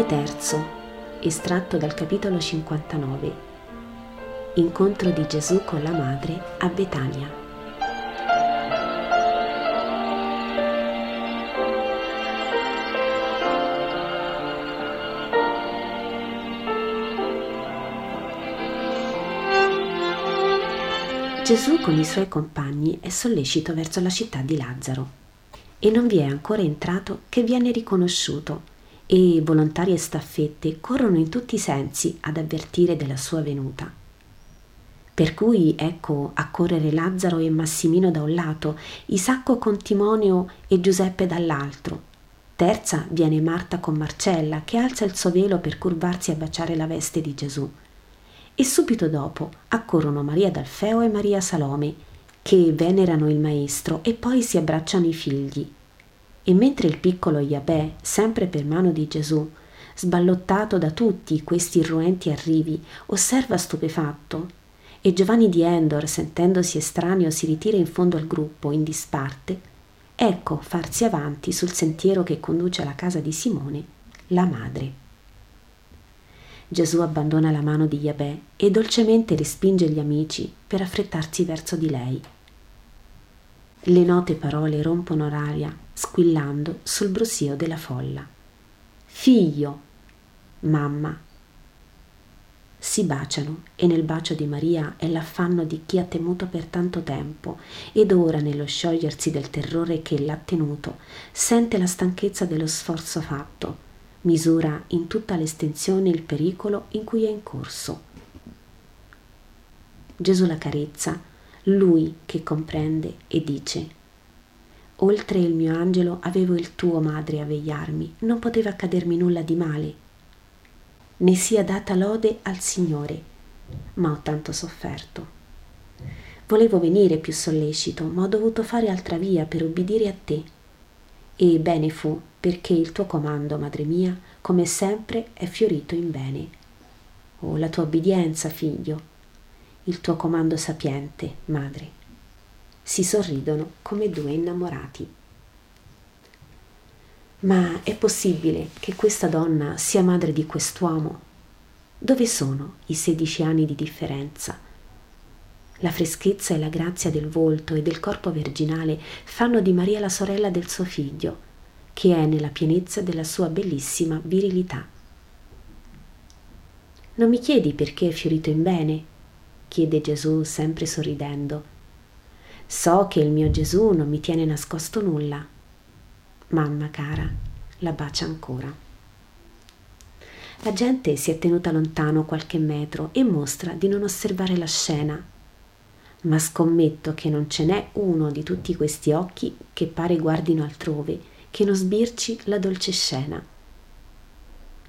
Volume 3, estratto dal capitolo 59. Incontro di Gesù con la madre a Betania. Gesù con i suoi compagni è sollecito verso la città di Lazzaro e non vi è ancora entrato che viene riconosciuto e volontarie staffette corrono in tutti i sensi ad avvertire della sua venuta. Per cui ecco accorrere Lazzaro e Massimino da un lato, Isacco con Timonio e Giuseppe dall'altro. Terza viene Marta con Marcella che alza il suo velo per curvarsi a baciare la veste di Gesù. E subito dopo accorrono Maria d'Alfeo e Maria Salome, che venerano il Maestro e poi si abbracciano i figli. E mentre il piccolo Iabè, sempre per mano di Gesù, sballottato da tutti questi irruenti arrivi, osserva stupefatto, e Giovanni di Endor, sentendosi estraneo, si ritira in fondo al gruppo, in disparte, ecco farsi avanti sul sentiero che conduce alla casa di Simone, la madre. Gesù abbandona la mano di Iabè e dolcemente respinge gli amici per affrettarsi verso di lei. Le note parole rompono l'aria, squillando sul brusio della folla. Figlio, mamma. Si baciano e nel bacio di Maria è l'affanno di chi ha temuto per tanto tempo ed ora nello sciogliersi del terrore che l'ha tenuto sente la stanchezza dello sforzo fatto misura in tutta l'estensione il pericolo in cui è incorso. Gesù la carezza, lui che comprende e dice Oltre il mio angelo avevo il tuo madre a vegliarmi, non poteva accadermi nulla di male. Ne sia data lode al Signore, ma ho tanto sofferto. Volevo venire più sollecito, ma ho dovuto fare altra via per ubbidire a te. E bene fu perché il tuo comando, madre mia, come sempre è fiorito in bene. Oh, la tua obbedienza, figlio, il tuo comando sapiente, madre. Si sorridono come due innamorati. Ma è possibile che questa donna sia madre di quest'uomo? Dove sono i sedici anni di differenza? La freschezza e la grazia del volto e del corpo virginale fanno di Maria la sorella del suo figlio che è nella pienezza della sua bellissima virilità. Non mi chiedi perché è fiorito in bene? chiede Gesù sempre sorridendo. So che il mio Gesù non mi tiene nascosto nulla. Mamma cara, la bacia ancora. La gente si è tenuta lontano qualche metro e mostra di non osservare la scena. Ma scommetto che non ce n'è uno di tutti questi occhi che pare guardino altrove che non sbirci la dolce scena.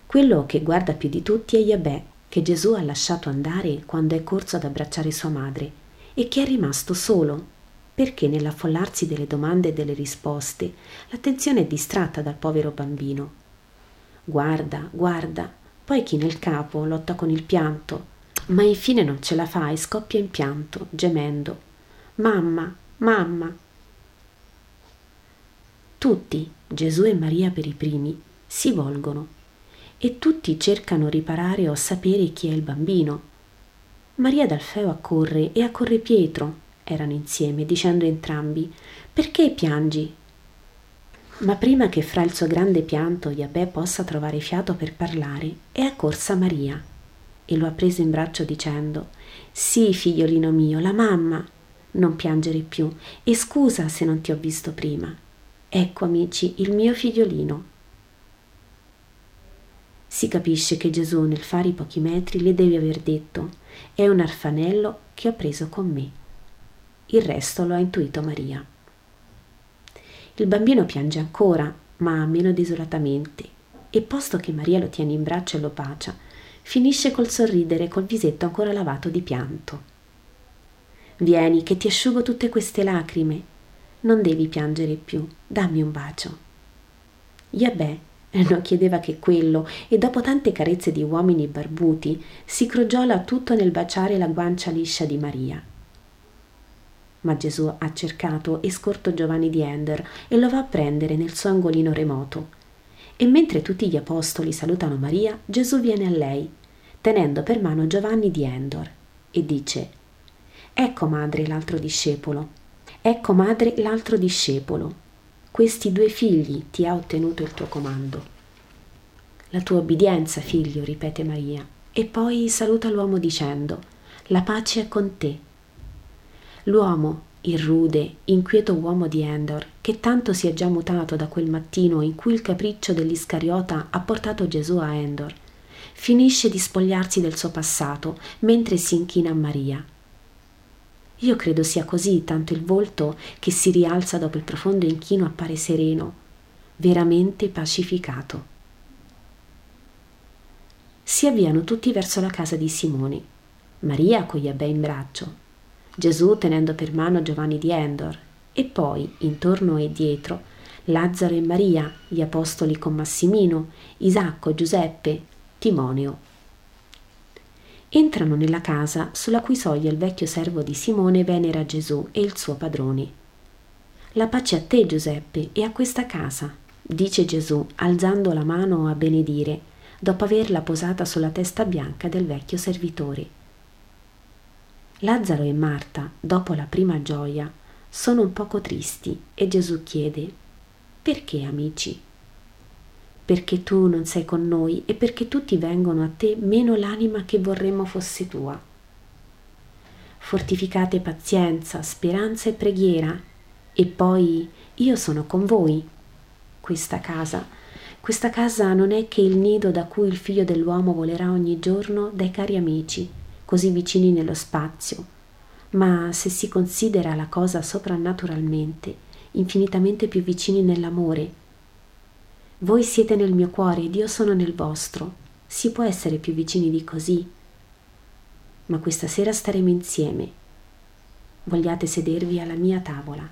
Quello che guarda più di tutti è Yabè, che Gesù ha lasciato andare quando è corso ad abbracciare sua madre e che è rimasto solo, perché nell'affollarsi delle domande e delle risposte l'attenzione è distratta dal povero bambino. Guarda, guarda, poi chi nel capo lotta con il pianto, ma infine non ce la fa e scoppia in pianto, gemendo. Mamma, mamma, tutti, Gesù e Maria per i primi, si volgono e tutti cercano riparare o sapere chi è il bambino. Maria d'Alfeo accorre e accorre Pietro, erano insieme, dicendo entrambi Perché piangi? Ma prima che fra il suo grande pianto Iabè possa trovare fiato per parlare, è accorsa Maria e lo ha preso in braccio dicendo Sì, figliolino mio, la mamma. Non piangere più e scusa se non ti ho visto prima. Ecco amici, il mio figliolino. Si capisce che Gesù nel fare i pochi metri le deve aver detto è un arfanello che ho preso con me. Il resto lo ha intuito Maria. Il bambino piange ancora, ma meno desolatamente, e posto che Maria lo tiene in braccio e lo bacia, finisce col sorridere col visetto ancora lavato di pianto. Vieni, che ti asciugo tutte queste lacrime, non devi piangere più, dammi un bacio. Yabè non chiedeva che quello e dopo tante carezze di uomini barbuti si crogiola tutto nel baciare la guancia liscia di Maria. Ma Gesù ha cercato e scorto Giovanni di Ender e lo va a prendere nel suo angolino remoto. E mentre tutti gli apostoli salutano Maria, Gesù viene a lei, tenendo per mano Giovanni di Endor, e dice, Ecco madre l'altro discepolo, ecco madre l'altro discepolo, questi due figli ti ha ottenuto il tuo comando. La tua obbedienza, figlio, ripete Maria, e poi saluta l'uomo dicendo, La pace è con te. L'uomo, il rude, inquieto uomo di Endor, che tanto si è già mutato da quel mattino in cui il capriccio dell'Iscariota ha portato Gesù a Endor, finisce di spogliarsi del suo passato mentre si inchina a Maria. Io credo sia così, tanto il volto che si rialza dopo il profondo inchino appare sereno, veramente pacificato. Si avviano tutti verso la casa di Simone, Maria con abbei in braccio, Gesù tenendo per mano Giovanni di Endor e poi, intorno e dietro, Lazzaro e Maria, gli apostoli con Massimino, Isacco, Giuseppe, Timonio. Entrano nella casa sulla cui soglia il vecchio servo di Simone venera Gesù e il suo padrone. La pace a te, Giuseppe, e a questa casa, dice Gesù, alzando la mano a benedire, dopo averla posata sulla testa bianca del vecchio servitore. Lazzaro e Marta, dopo la prima gioia, sono un poco tristi e Gesù chiede, perché amici? Perché tu non sei con noi e perché tutti vengono a te meno l'anima che vorremmo fosse tua. Fortificate pazienza, speranza e preghiera e poi io sono con voi. Questa casa, questa casa non è che il nido da cui il figlio dell'uomo volerà ogni giorno dai cari amici così vicini nello spazio, ma se si considera la cosa soprannaturalmente, infinitamente più vicini nell'amore. Voi siete nel mio cuore ed io sono nel vostro. Si può essere più vicini di così? Ma questa sera staremo insieme. Vogliate sedervi alla mia tavola.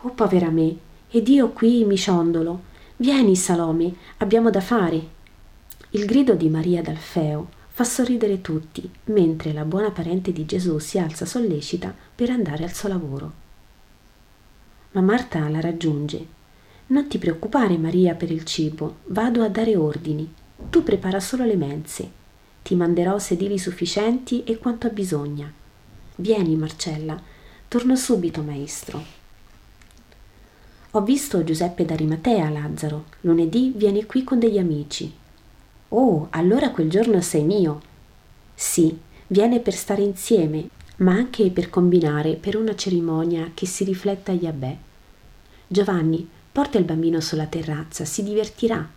Oh povera me, ed io qui mi ciondolo. Vieni, Salome, abbiamo da fare. Il grido di Maria d'Alfeo fa sorridere tutti, mentre la buona parente di Gesù si alza sollecita per andare al suo lavoro. Ma Marta la raggiunge. Non ti preoccupare, Maria, per il cibo, vado a dare ordini. Tu prepara solo le mense. Ti manderò sedili sufficienti e quanto bisogna. Vieni, Marcella, torno subito, maestro. Ho visto Giuseppe d'Arimatea, Lazzaro. Lunedì viene qui con degli amici. Oh, allora quel giorno sei mio. Sì, viene per stare insieme, ma anche per combinare per una cerimonia che si rifletta agli abbè. Giovanni, porta il bambino sulla terrazza, si divertirà.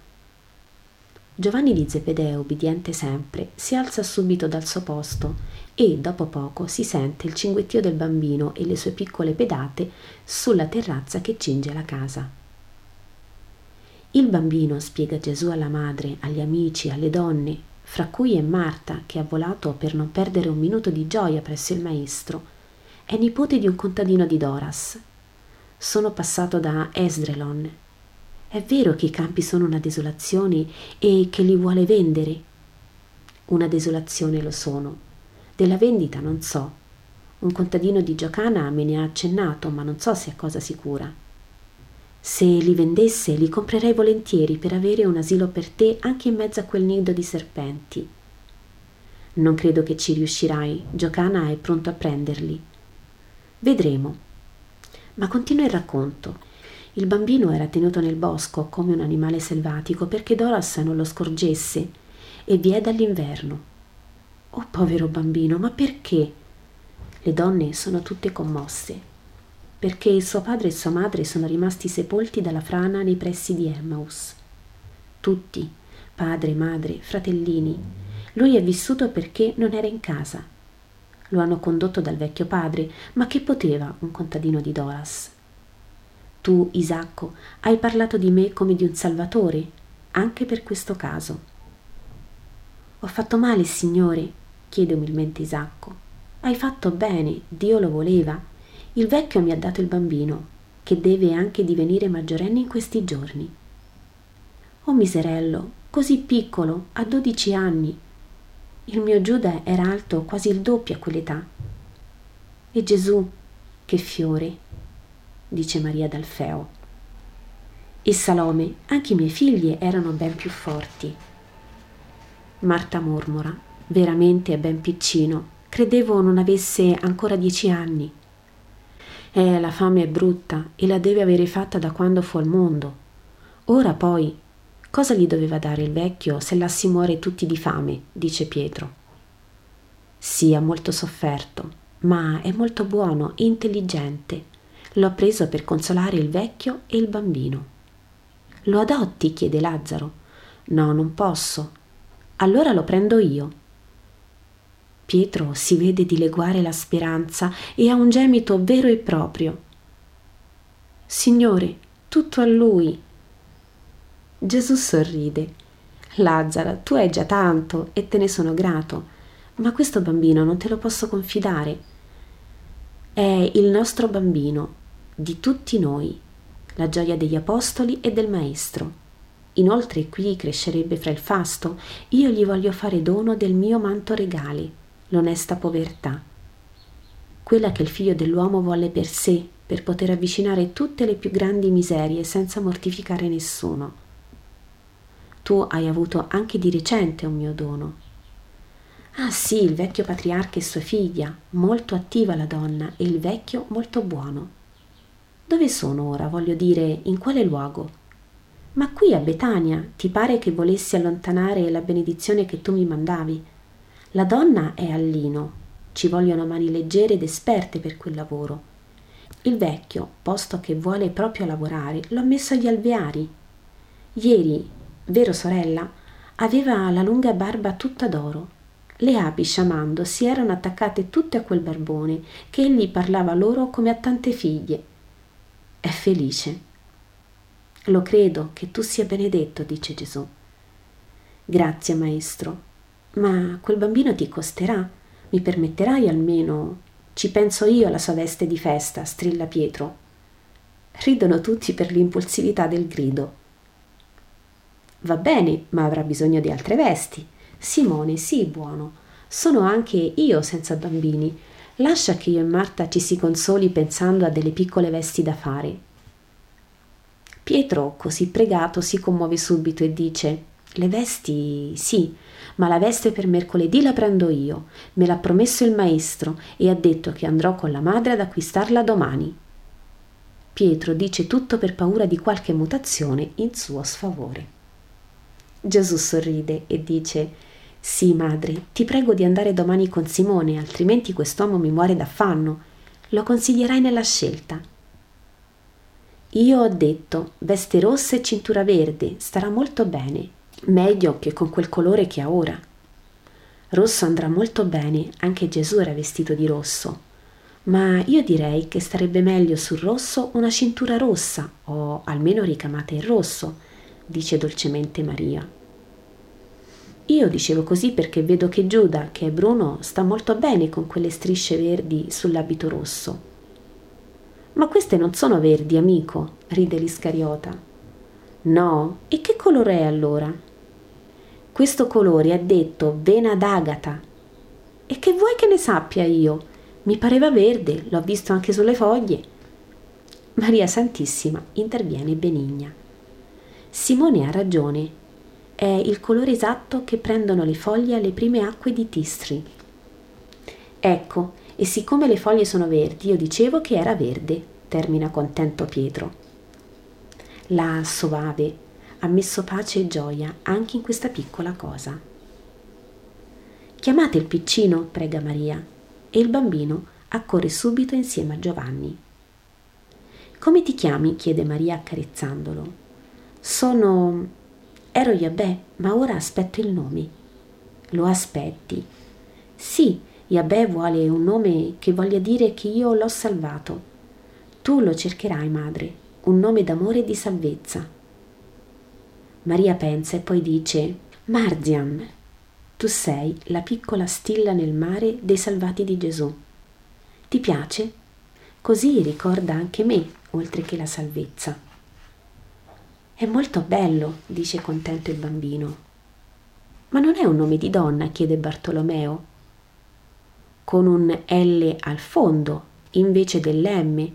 Giovanni di Zebedeo, ubbidiente sempre, si alza subito dal suo posto e dopo poco si sente il cinguettio del bambino e le sue piccole pedate sulla terrazza che cinge la casa. Il bambino, spiega Gesù alla madre, agli amici, alle donne, fra cui è Marta, che ha volato per non perdere un minuto di gioia presso il maestro, è nipote di un contadino di Doras. Sono passato da Esdrelon. È vero che i campi sono una desolazione e che li vuole vendere? Una desolazione lo sono. Della vendita non so. Un contadino di Giocana me ne ha accennato, ma non so se è cosa sicura. Se li vendesse, li comprerei volentieri per avere un asilo per te anche in mezzo a quel nido di serpenti. Non credo che ci riuscirai, Giocana è pronto a prenderli. Vedremo. Ma continua il racconto. Il bambino era tenuto nel bosco come un animale selvatico perché Doras non lo scorgesse e vi è dall'inverno. Oh povero bambino, ma perché? Le donne sono tutte commosse perché suo padre e sua madre sono rimasti sepolti dalla frana nei pressi di Emmaus. Tutti, padre, madre, fratellini, lui è vissuto perché non era in casa. Lo hanno condotto dal vecchio padre, ma che poteva un contadino di Doras? Tu, Isacco, hai parlato di me come di un salvatore, anche per questo caso. Ho fatto male, signore? chiede umilmente Isacco. Hai fatto bene, Dio lo voleva il vecchio mi ha dato il bambino, che deve anche divenire maggiorenne in questi giorni. Oh miserello, così piccolo, a dodici anni. Il mio Giuda era alto quasi il doppio a quell'età. E Gesù, che fiore, dice Maria d'Alfeo. E Salome, anche i miei figli erano ben più forti. Marta mormora, veramente è ben piccino, credevo non avesse ancora dieci anni. Eh, la fame è brutta e la deve avere fatta da quando fu al mondo. Ora poi, cosa gli doveva dare il vecchio se là si muore tutti di fame, dice Pietro. Sì, ha molto sofferto, ma è molto buono e intelligente. L'ho preso per consolare il vecchio e il bambino. Lo adotti? chiede Lazzaro. No, non posso. Allora lo prendo io. Pietro si vede dileguare la speranza e ha un gemito vero e proprio. Signore, tutto a lui. Gesù sorride. Lazzaro, tu hai già tanto e te ne sono grato ma questo bambino non te lo posso confidare. È il nostro bambino, di tutti noi, la gioia degli apostoli e del Maestro. Inoltre qui crescerebbe fra il fasto, io gli voglio fare dono del mio manto regale, l'onesta povertà, quella che il figlio dell'uomo volle per sé, per poter avvicinare tutte le più grandi miserie senza mortificare nessuno. Tu hai avuto anche di recente un mio dono, Ah sì, il vecchio patriarca e sua figlia, molto attiva la donna e il vecchio molto buono. Dove sono ora, voglio dire, in quale luogo? Ma qui a Betania ti pare che volessi allontanare la benedizione che tu mi mandavi? La donna è al lino, ci vogliono mani leggere ed esperte per quel lavoro. Il vecchio, posto che vuole proprio lavorare, l'ho messo agli alveari. Ieri, vero sorella, aveva la lunga barba tutta d'oro le api sciamando si erano attaccate tutte a quel barbone che egli parlava loro come a tante figlie. È felice. Lo credo che tu sia benedetto, dice Gesù. Grazie, maestro. Ma quel bambino ti costerà? Mi permetterai almeno? Ci penso io alla sua veste di festa, strilla Pietro. Ridono tutti per l'impulsività del grido. Va bene, ma avrà bisogno di altre vesti. Simone, sii buono. Sono anche io senza bambini. Lascia che io e Marta ci si consoli pensando a delle piccole vesti da fare. Pietro, così pregato, si commuove subito e dice Le vesti sì, ma la veste per mercoledì la prendo io. Me l'ha promesso il maestro e ha detto che andrò con la madre ad acquistarla domani. Pietro dice tutto per paura di qualche mutazione in suo sfavore. Gesù sorride e dice sì, madre, ti prego di andare domani con Simone, altrimenti quest'uomo mi muore d'affanno. Lo consiglierai nella scelta. Io ho detto veste rossa e cintura verde, starà molto bene, meglio che con quel colore che ha ora. Rosso andrà molto bene, anche Gesù era vestito di rosso. Ma io direi che starebbe meglio sul rosso una cintura rossa, o almeno ricamata in rosso, dice dolcemente Maria. Io dicevo così perché vedo che Giuda, che è Bruno, sta molto bene con quelle strisce verdi sull'abito rosso. Ma queste non sono verdi, amico, ride l'Iscariota. No, e che colore è allora? Questo colore è detto vena d'agata. E che vuoi che ne sappia io? Mi pareva verde, l'ho visto anche sulle foglie. Maria Santissima interviene benigna. Simone ha ragione, è il colore esatto che prendono le foglie alle prime acque di Tistri. Ecco, e siccome le foglie sono verdi, io dicevo che era verde, termina contento Pietro. La Soave ha messo pace e gioia anche in questa piccola cosa. Chiamate il piccino, prega Maria, e il bambino accorre subito insieme a Giovanni. Come ti chiami? chiede Maria accarezzandolo. Sono Ero Yabè, ma ora aspetto il nome. Lo aspetti? Sì, Yabè vuole un nome che voglia dire che io l'ho salvato. Tu lo cercherai, madre, un nome d'amore e di salvezza. Maria pensa e poi dice: Marzian, tu sei la piccola stilla nel mare dei salvati di Gesù. Ti piace? Così ricorda anche me, oltre che la salvezza. È molto bello, dice contento il bambino. Ma non è un nome di donna? chiede Bartolomeo. Con un L al fondo, invece dell'M,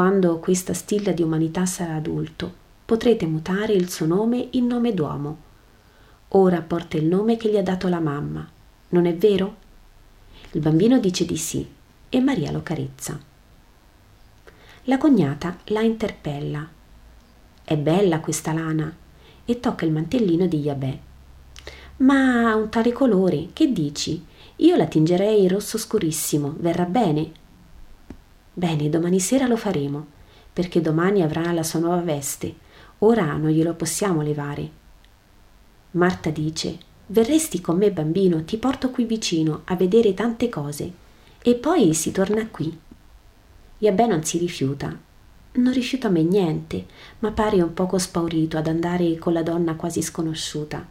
quando questa stilla di umanità sarà adulto, potrete mutare il suo nome in nome d'uomo. Ora porta il nome che gli ha dato la mamma. Non è vero? Il bambino dice di sì e Maria lo carezza. La cognata la interpella. È bella questa lana e tocca il mantellino di Yabè. Ma ha un tale colore, che dici? Io la tingerei rosso scurissimo, verrà bene? Bene, domani sera lo faremo, perché domani avrà la sua nuova veste. Ora non glielo possiamo levare. Marta dice: Verresti con me, bambino, ti porto qui vicino a vedere tante cose. E poi si torna qui. Yabè non si rifiuta. Non rifiuta me niente, ma pare un poco spaurito ad andare con la donna quasi sconosciuta.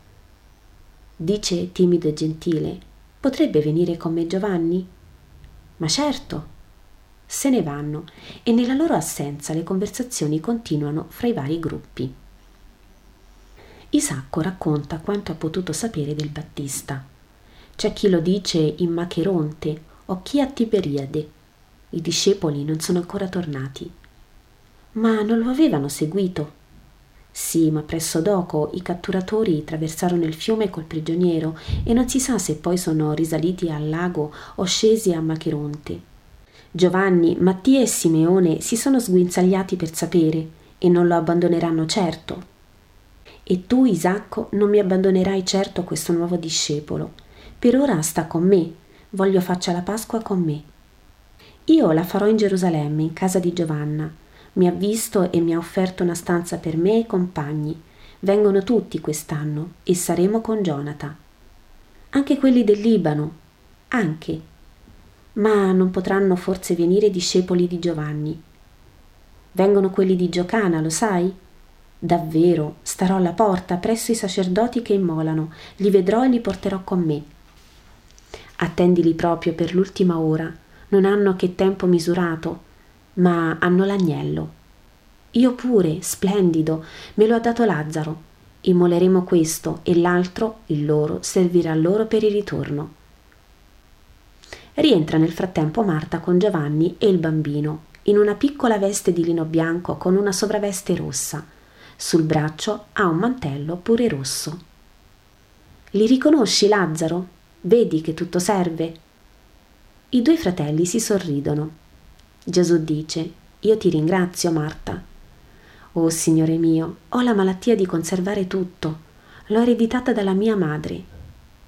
Dice timido e gentile: Potrebbe venire con me Giovanni? Ma certo, se ne vanno e nella loro assenza le conversazioni continuano fra i vari gruppi. Isacco racconta quanto ha potuto sapere del Battista. C'è chi lo dice in Macheronte o chi a Tiberiade. I discepoli non sono ancora tornati. Ma non lo avevano seguito. Sì, ma presso dopo i catturatori traversarono il fiume col prigioniero e non si sa se poi sono risaliti al lago o scesi a Macheronte. Giovanni, Mattia e Simeone si sono sguinzagliati per sapere e non lo abbandoneranno certo. E tu, Isacco, non mi abbandonerai certo questo nuovo discepolo. Per ora sta con me, voglio faccia la Pasqua con me. Io la farò in Gerusalemme, in casa di Giovanna. Mi ha visto e mi ha offerto una stanza per me e i compagni. Vengono tutti quest'anno e saremo con Gionata. Anche quelli del Libano, anche ma non potranno forse venire discepoli di Giovanni. Vengono quelli di Giocana, lo sai? Davvero, starò alla porta presso i sacerdoti che immolano, li vedrò e li porterò con me. Attendili proprio per l'ultima ora, non hanno che tempo misurato, ma hanno l'agnello. Io pure, splendido, me lo ha dato Lazzaro. Immoleremo questo e l'altro, il loro, servirà loro per il ritorno. Rientra nel frattempo Marta con Giovanni e il bambino, in una piccola veste di lino bianco con una sovraveste rossa. Sul braccio ha un mantello pure rosso. Li riconosci, Lazzaro? Vedi che tutto serve? I due fratelli si sorridono. Gesù dice: Io ti ringrazio, Marta. Oh Signore mio, ho la malattia di conservare tutto. L'ho ereditata dalla mia madre.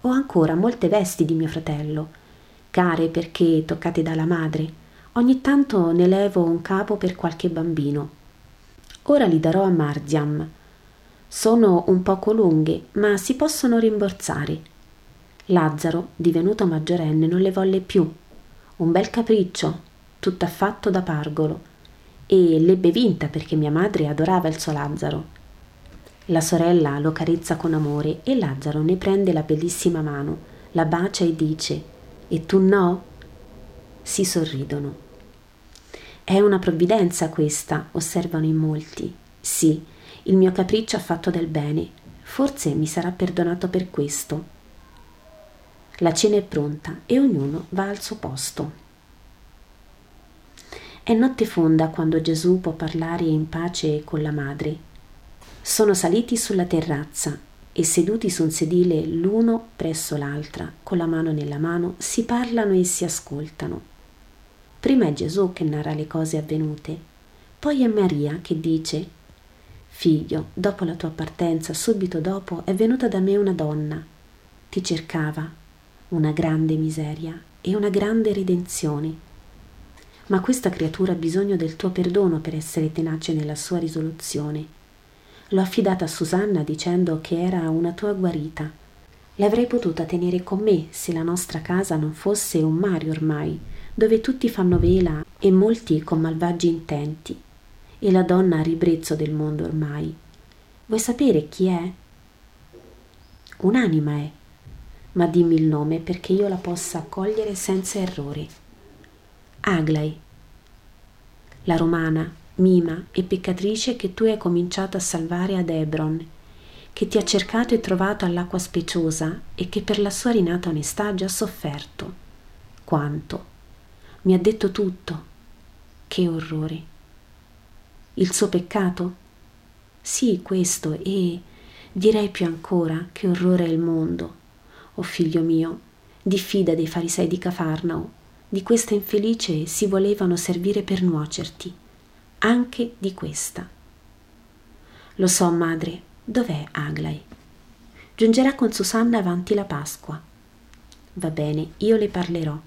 Ho ancora molte vesti di mio fratello care perché toccate dalla madre. Ogni tanto ne levo un capo per qualche bambino. Ora li darò a Marziam. Sono un poco lunghe, ma si possono rimborsare. Lazzaro, divenuto maggiorenne, non le volle più. Un bel capriccio, tutt'affatto da pargolo. E l'ebbe vinta perché mia madre adorava il suo Lazzaro. La sorella lo carezza con amore e Lazzaro ne prende la bellissima mano, la bacia e dice e tu no? Si sorridono. È una provvidenza questa, osservano in molti. Sì, il mio capriccio ha fatto del bene. Forse mi sarà perdonato per questo. La cena è pronta e ognuno va al suo posto. È notte fonda quando Gesù può parlare in pace con la madre. Sono saliti sulla terrazza e seduti su un sedile l'uno presso l'altra, con la mano nella mano, si parlano e si ascoltano. Prima è Gesù che narra le cose avvenute, poi è Maria che dice Figlio, dopo la tua partenza, subito dopo, è venuta da me una donna. Ti cercava una grande miseria e una grande redenzione. Ma questa creatura ha bisogno del tuo perdono per essere tenace nella sua risoluzione L'ho affidata a Susanna dicendo che era una tua guarita. L'avrei potuta tenere con me se la nostra casa non fosse un mare ormai, dove tutti fanno vela e molti con malvagi intenti. E la donna a ribrezzo del mondo ormai. Vuoi sapere chi è? Un'anima è, ma dimmi il nome perché io la possa accogliere senza errore. Aglai. La romana mima e peccatrice che tu hai cominciato a salvare ad Hebron, che ti ha cercato e trovato all'acqua speciosa e che per la sua rinata onestà ha già sofferto. Quanto? Mi ha detto tutto. Che orrore. Il suo peccato? Sì, questo e direi più ancora che orrore è il mondo. O figlio mio, diffida dei farisei di Cafarnao, di questa infelice si volevano servire per nuocerti, anche di questa. Lo so, madre, dov'è Aglai? Giungerà con Susanna avanti la Pasqua. Va bene, io le parlerò.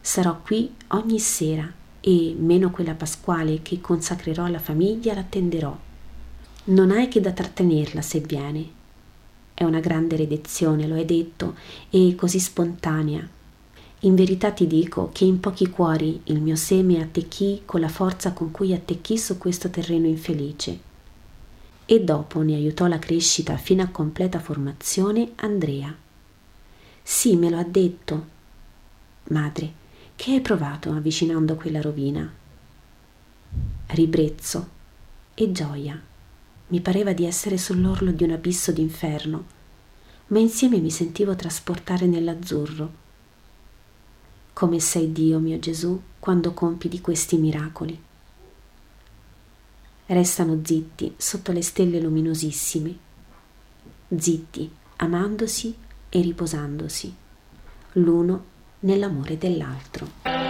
Sarò qui ogni sera e, meno quella pasquale che consacrerò alla famiglia, l'attenderò. Non hai che da trattenerla se viene. È una grande redezione, lo hai detto, e così spontanea. In verità ti dico che in pochi cuori il mio seme attecchì con la forza con cui attecchì su questo terreno infelice. E dopo ne aiutò la crescita fino a completa formazione Andrea. Sì, me lo ha detto. Madre, che hai provato avvicinando quella rovina? Ribrezzo e gioia. Mi pareva di essere sull'orlo di un abisso d'inferno, ma insieme mi sentivo trasportare nell'azzurro come sei Dio mio Gesù quando compi di questi miracoli. Restano zitti sotto le stelle luminosissime, zitti, amandosi e riposandosi, l'uno nell'amore dell'altro.